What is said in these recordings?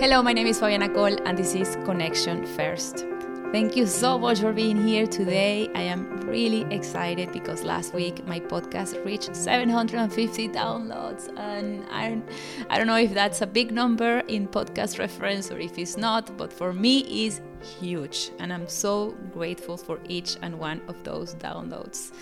Hello, my name is Fabiana Cole, and this is Connection First. Thank you so much for being here today. I am really excited because last week my podcast reached 750 downloads, and I, I don't know if that's a big number in podcast reference or if it's not, but for me is huge, and I'm so grateful for each and one of those downloads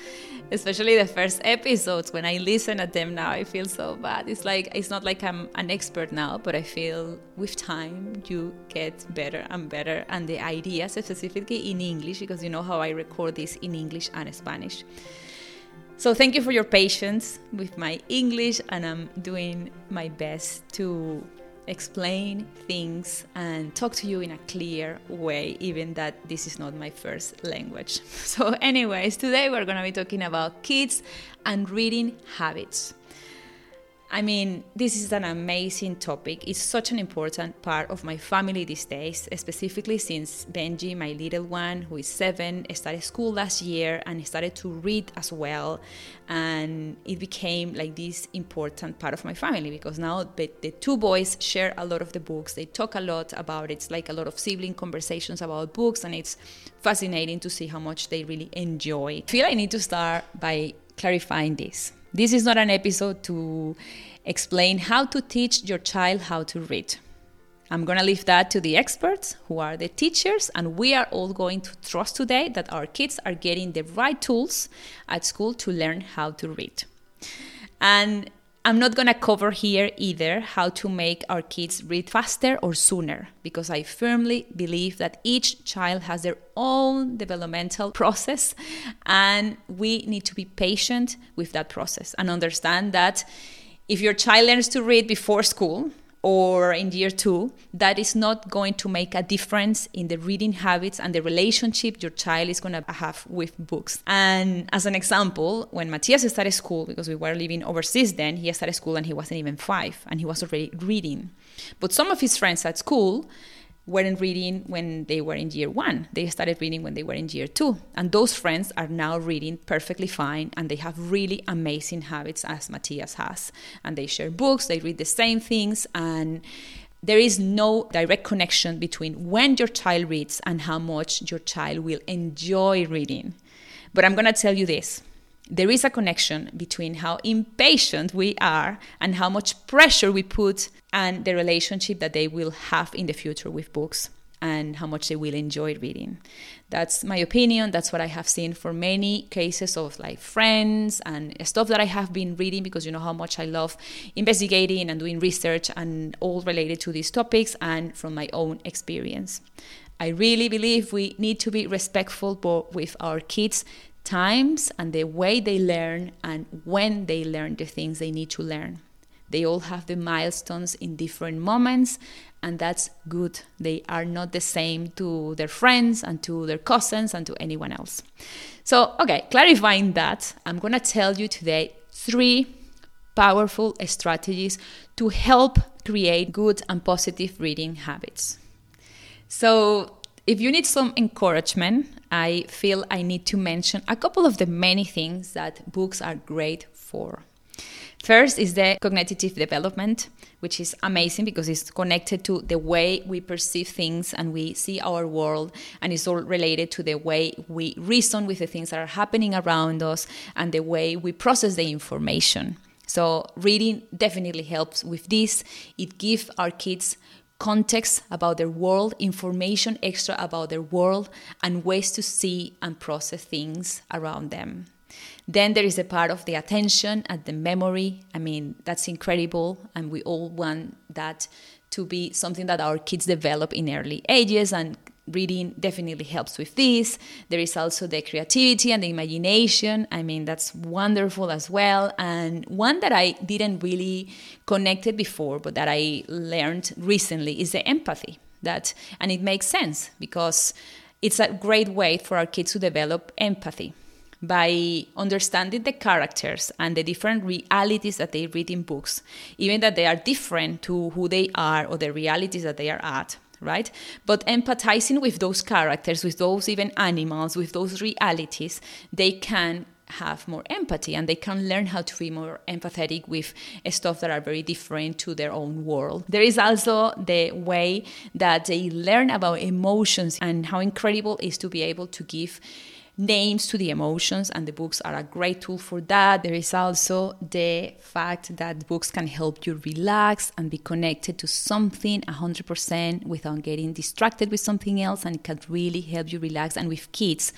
especially the first episodes when i listen at them now i feel so bad. It's like it's not like i'm an expert now but i feel with time you get better and better. And the ideas specifically in english because you know how i record this in english and spanish. So thank you for your patience with my english and i'm doing my best to explain things and talk to you in a clear way, even that this is not my first language. So, anyways, today we're to be talking about kids and reading habits. I mean, this is an amazing topic. It's such an important part of my family these days, specifically since Benji, my little one, who is seven, started school last year and started to read as well. And it became like this important part of my family because now the, the two boys share a lot of the books. They talk a lot about it. It's like a lot of sibling conversations about books, and it's fascinating to see how much they really enjoy. I feel I need to start by clarifying this this is not an episode to explain how to teach your child how to read. I'm going to leave that to the experts who are the teachers, and we are all going to trust today that our kids are getting the right tools at school to learn how to read. And I'm not going to cover here either how to make our kids read faster or sooner because I firmly believe that each child has their own developmental process and we need to be patient with that process and understand that if your child learns to read before school, or in year two, that is not going to make a difference in the reading habits and the relationship your child is going to have with books. And as an example, when Matthias started school, because we were living overseas then, he started school and he wasn't even five and he was already reading. But some of his friends at school, weren't reading when they were in year one. They started reading when they were in year two. And those friends are now reading perfectly fine and they have really amazing habits as Matthias has. And they share books, they read the same things, and there is no direct connection between when your child reads and how much your child will enjoy reading. But I'm going to tell you this there is a connection between how impatient we are and how much pressure we put and the relationship that they will have in the future with books and how much they will enjoy reading. That's my opinion. That's what I have seen for many cases of like friends and stuff that I have been reading because you know how much I love investigating and doing research and all related to these topics and from my own experience. I really believe we need to be respectful with our kids' times and the way they learn and when they learn the things they need to learn. They all have the milestones in different moments, and that's good. They are not the same to their friends and to their cousins and to anyone else. So, okay, clarifying that, I'm gonna tell you today three powerful strategies to help create good and positive reading habits. So, if you need some encouragement, I feel I need to mention a couple of the many things that books are great for. First is the cognitive development, which is amazing because it's connected to the way we perceive things and we see our world, and it's all related to the way we reason with the things that are happening around us and the way we process the information. So, reading definitely helps with this. It gives our kids context about their world, information extra about their world, and ways to see and process things around them. Then there is a part of the attention and the memory. I mean, that's incredible, and we all want that to be something that our kids develop in early ages and reading definitely helps with this. There is also the creativity and the imagination. I mean, that's wonderful as well. And one that I didn't really connect it before, but that I learned recently is the empathy. That and it makes sense because it's a great way for our kids to develop empathy by understanding the characters and the different realities that they read in books, even that they are different to who they are or the realities that they are at right? But empathizing with those characters, with those even animals, with those realities, they can have more empathy and they can learn how to be more empathetic with stuff that are very different to their own world. There is also the way that they learn about emotions and how incredible it is to be able to give names to the emotions, and the books are a great tool for that. There is also the fact that books can help you relax and be connected to something 100% without getting distracted with something else, and it can really help you relax. And with kids,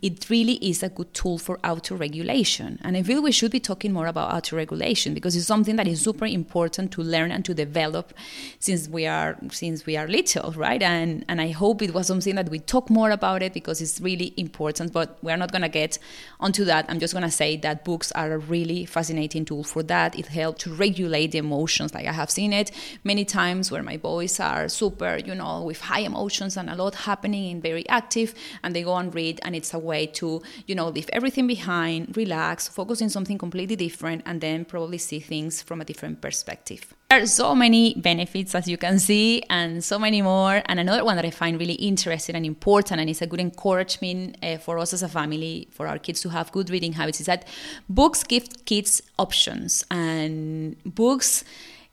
it really is a good tool for auto regulation. And I feel we should be talking more about auto regulation because it's something that is super important to learn and to develop since we are since we are little, right? And and I hope it was something that we talk more about it because it's really important. But but we're not going to get onto that. I'm just going to say that books are a really fascinating tool for that. It helps to regulate the emotions. Like I have seen it many times where my boys are super, you know, with high emotions and a lot happening and very active, and they go and read, and it's a way to, you know, leave everything behind, relax, focus on something completely different, and then probably see things from a different perspective. There are so many benefits, as you can see, and so many more. And another one that I find really interesting and important, and it's a good encouragement uh, for us as a family, for our kids to have good reading habits, is that books give kids options. And books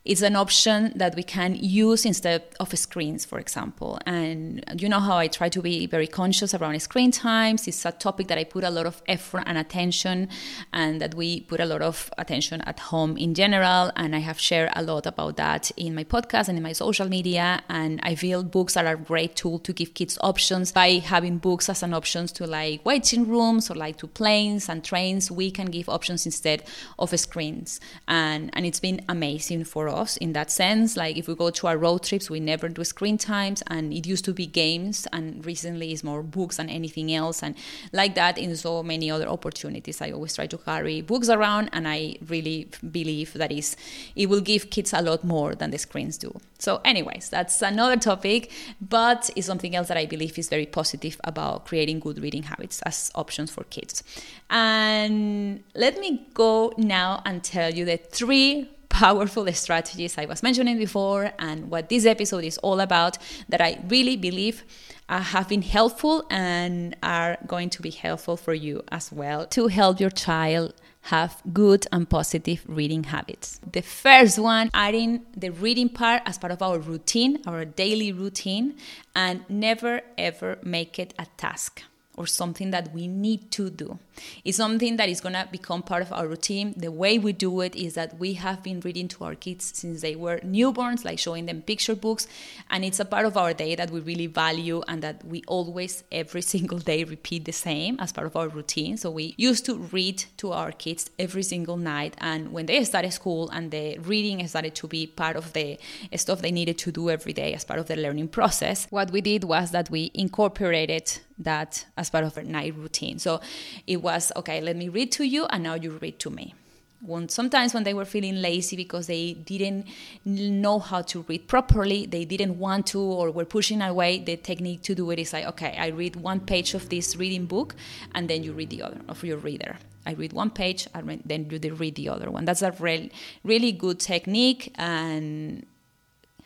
is an option that we can use instead of screens, for example. And you know how I try to be very conscious around screen times. It's a topic that I put a lot of effort and attention, and that we put a lot of attention at home in general. And I have shared a lot about that in my podcast and in my social media. And I feel books are a great tool to give kids options by having books as an option to like waiting rooms or like to planes and trains. We can give options instead of screens, and and it's been amazing for us in that sense. Like if we go to our road trips, we never do screen times, and it used to be games, and recently it's more books than anything else. And like that, in so many other opportunities, I always try to carry books around, and I really believe that is it will give kids a lot more than the screens do. So, anyways, that's another topic, but it's something else that I believe is very positive about creating good reading habits as options for kids. And let me go now and tell you the three powerful strategies I was mentioning before and what this episode is all about that I really believe uh, have been helpful and are going to be helpful for you as well to help your child have good and positive reading habits. The first one, adding the reading part as part of our routine, our daily routine, and never ever make it a task or something that we need to do. It's something that is going to become part of our routine. The way we do it is that we have been reading to our kids since they were newborns, like showing them picture books. And it's a part of our day that we really value and that we always, every single day, repeat the same as part of our routine. So we used to read to our kids every single night. And when they started school and the reading started to be part of the stuff they needed to do every day as part of the learning process, what we did was that we incorporated that as part of a night routine. So it was okay, let me read to you, and now you read to me. When, sometimes when they were feeling lazy because they didn't know how to read properly, they didn't want to, or were pushing away, the technique to do it is like, okay, I read one page of this reading book, and then you read the other of your reader. I read one page, and then you read the other one. That's a really, really good technique, and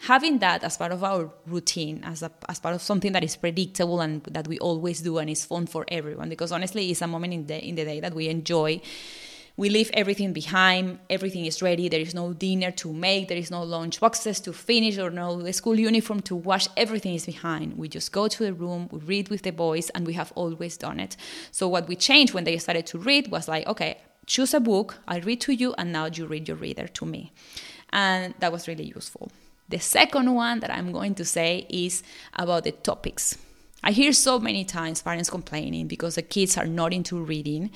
having that as part of our routine, as, a, as part of something that is predictable and that we always do and is fun for everyone, because honestly, it's a moment in the, in the day that we enjoy. We leave everything behind, everything is ready, there is no dinner to make, there is no lunch boxes to finish, or no school uniform to wash, everything is behind. We just go to the room, we read with the boys, and we have always done it. So, what we changed when they started to read was like, okay, choose a book, I read to you, and now you read your reader to me. And that was really useful. The second one that I'm going to say is about the topics. I hear so many times parents complaining because the kids are not into reading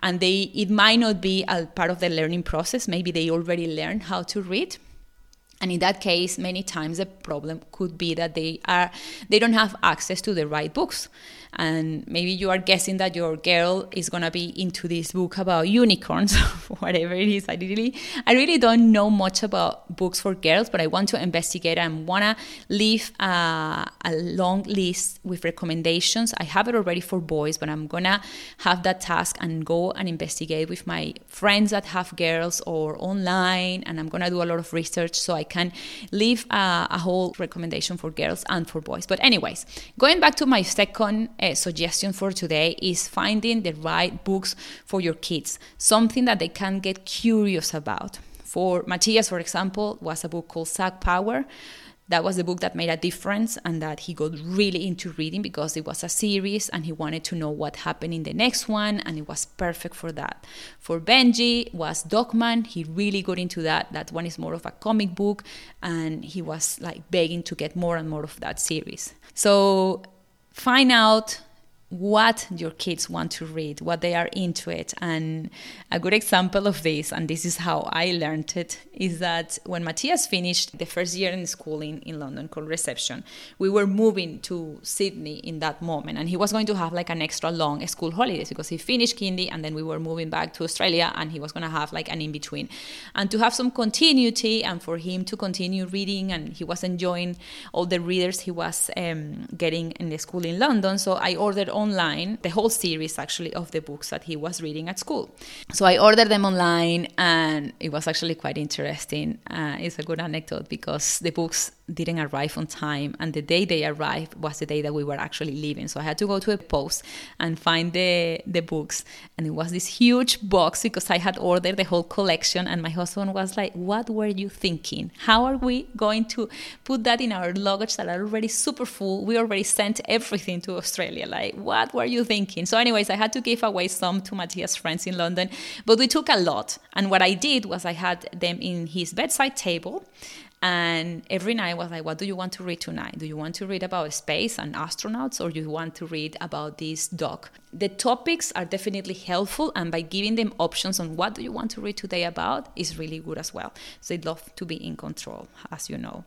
and they it might not be a part of the learning process. Maybe they already learned how to read. And in that case, many times the problem could be that they are they don't have access to the right books. And maybe you are guessing that your girl is gonna be into this book about unicorns whatever it is i really i really don't know much about books for girls but i want to investigate and wanna leave a, a long list with recommendations. I have it already for boys but i'm gonna have that task and go and investigate with my friends that have girls or online and i'm gonna do a lot of research so i can leave a, a whole recommendation for girls and for boys. But, anyways, going back to my second uh, suggestion for today is finding the right books for your kids, something that they can get curious about. For Matthias, for example, was a book called Zac Power that was the book that made a difference and that he got really into reading because it was a series and he wanted to know what happened in the next one and it was perfect for that. For benji was Dog Man. He really got into that. That one is more of a comic book and he was like begging to get more and more of that series. So find out what your kids want to read, what they are into it. And a good example of this, and this is how I learned it, is that when Matthias finished the first year in school in, in London called reception, we were moving to Sydney in that moment. And he was going to have like an extra long school holidays because he finished kindy and then we were moving back to Australia and he was going to have like an in between. And to have some continuity and for him to continue reading and he was enjoying all the readers he was um, getting in the school in London. So I ordered online the whole series actually of the books that he was reading at school. So I ordered them online and it was actually quite interesting. Uh, it's a good anecdote because the books didn't arrive on time and the day they arrived was the day that we were actually leaving. So i had to go to a post and find the the books and it was this huge box because i had ordered the whole collection and my husband was like what were you thinking? How are we going to put that in our luggage that are already super full? We already sent everything to australia. Like what were you thinking? So anyways i had to give away some to matthias friends in london but we took a lot. And what i did was i had them in his bedside table and every night I was like, what do you want to read tonight? Do you want to read about space and astronauts or you want to read about this dog? The topics are definitely helpful and by giving them options on what do you want to read today about is really good as well. So I'd love to be in control, as you know.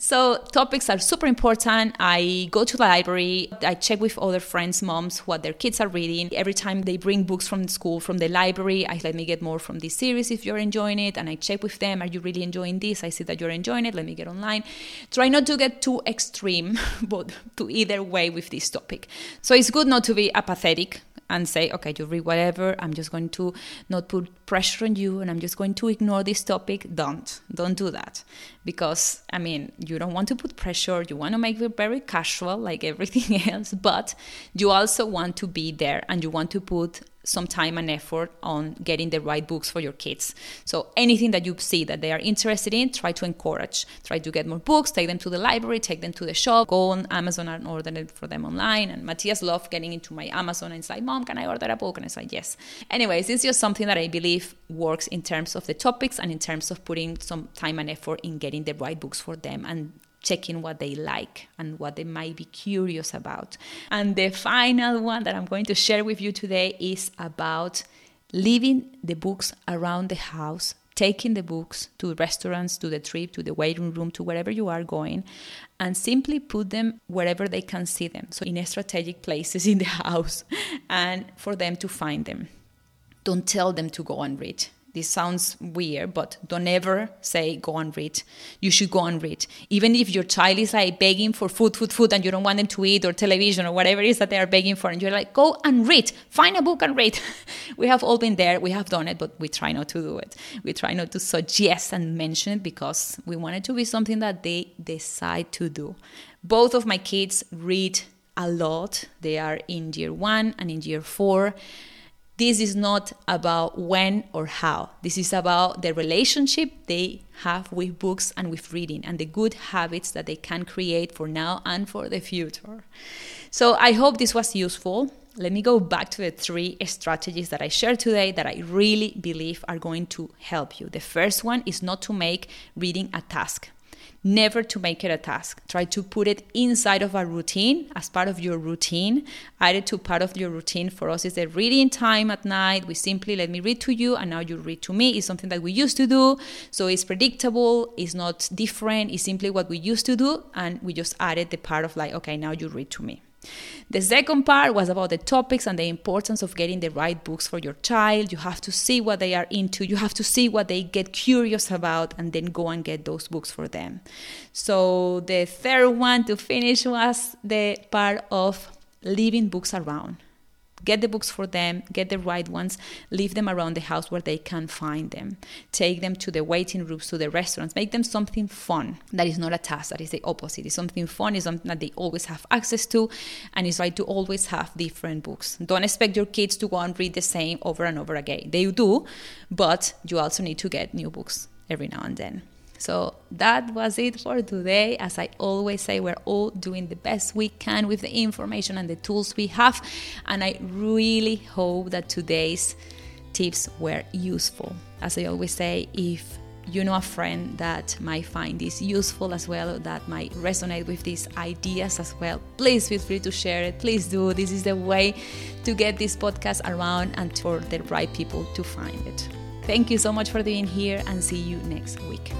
So topics are super important. I go to the library, I check with other friends' moms what their kids are reading. Every time they bring books from school, from the library, I let me get more from this series if you're enjoying it. And I check with them, are you really enjoying this? I see that you're enjoying enjoying it, let me get online. Try not to get too extreme, but to either way with this topic. So it's good not to be apathetic and say, okay, you read whatever, I'm just going to not put pressure on you and I'm just going to ignore this topic. Don't. Don't do that. Because, I mean, you don't want to put pressure, you want to make it very casual like everything else, but you also want to be there and you want to put some time and effort on getting the right books for your kids. So anything that you see that they are interested in, try to encourage. Try to get more books, take them to the library, take them to the shop, go on Amazon and order it for them online. And Matthias loved getting into my Amazon and it's like, Mom, can I order a book? And I said, Yes. Anyways, it's just something that I believe works in terms of the topics and in terms of putting some time and effort in getting the right books for them and checking what they like and what they might be curious about. And the final one that I'm going to share with you today is about leaving the books around the house, taking the books to restaurants, to the trip, to the waiting room, to wherever you are going, and simply put them wherever they can see them. So, in strategic places in the house, and for them to find them. Don't tell them to go and read this sounds weird, but don't ever say go and read. You should go and read. Even if your child is like begging for food, food, food, and you don't want them to eat or television or whatever it is that they are begging for, and you're like, go and read. Find a book and read. we have all been there. We have done it, but we try not to do it. We try not to suggest and mention it because we want it to be something that they decide to do. Both of my kids read a lot. They are in year one and in year four this is not about when or how. This is about the relationship they have with books and with reading and the good habits that they can create for now and for the future. So I hope this was useful. Let me go back to the three strategies that I shared today that I really believe are going to help you. The first one is not to make reading a task never to make it a task. Try to put it inside of a routine as part of your routine. Add it to part of your routine. For us, is the reading time at night. We simply let me read to you, and now you read to me. It's something that we used to do. So it's predictable, it's not different, it's simply what we used to do, and we just added the part of like, okay, now you read to me. The second part was about the topics and the importance of getting the right books for your child. You have to see what they are into, you have to see what they get curious about, and then go and get those books for them. So, the third one to finish was the part of leaving books around. Get the books for them, get the right ones, leave them around the house where they can find them. Take them to the waiting rooms, to the restaurants, make them something fun that is not a task, that is the opposite. It's something fun, is something that they always have access to, and it's right to always have different books. Don't expect your kids to go and read the same over and over again. They do, but you also need to get new books every now and then. So that was it for today. As I always say, we're all doing the best we can with the information and the tools we have. And I really hope that today's tips were useful. As I always say, if you know a friend that might find this useful as well, that might resonate with these ideas as well, please feel free to share it. Please do. This is the way to get this podcast around and for the right people to find it. Thank you so much for being here and see you next week.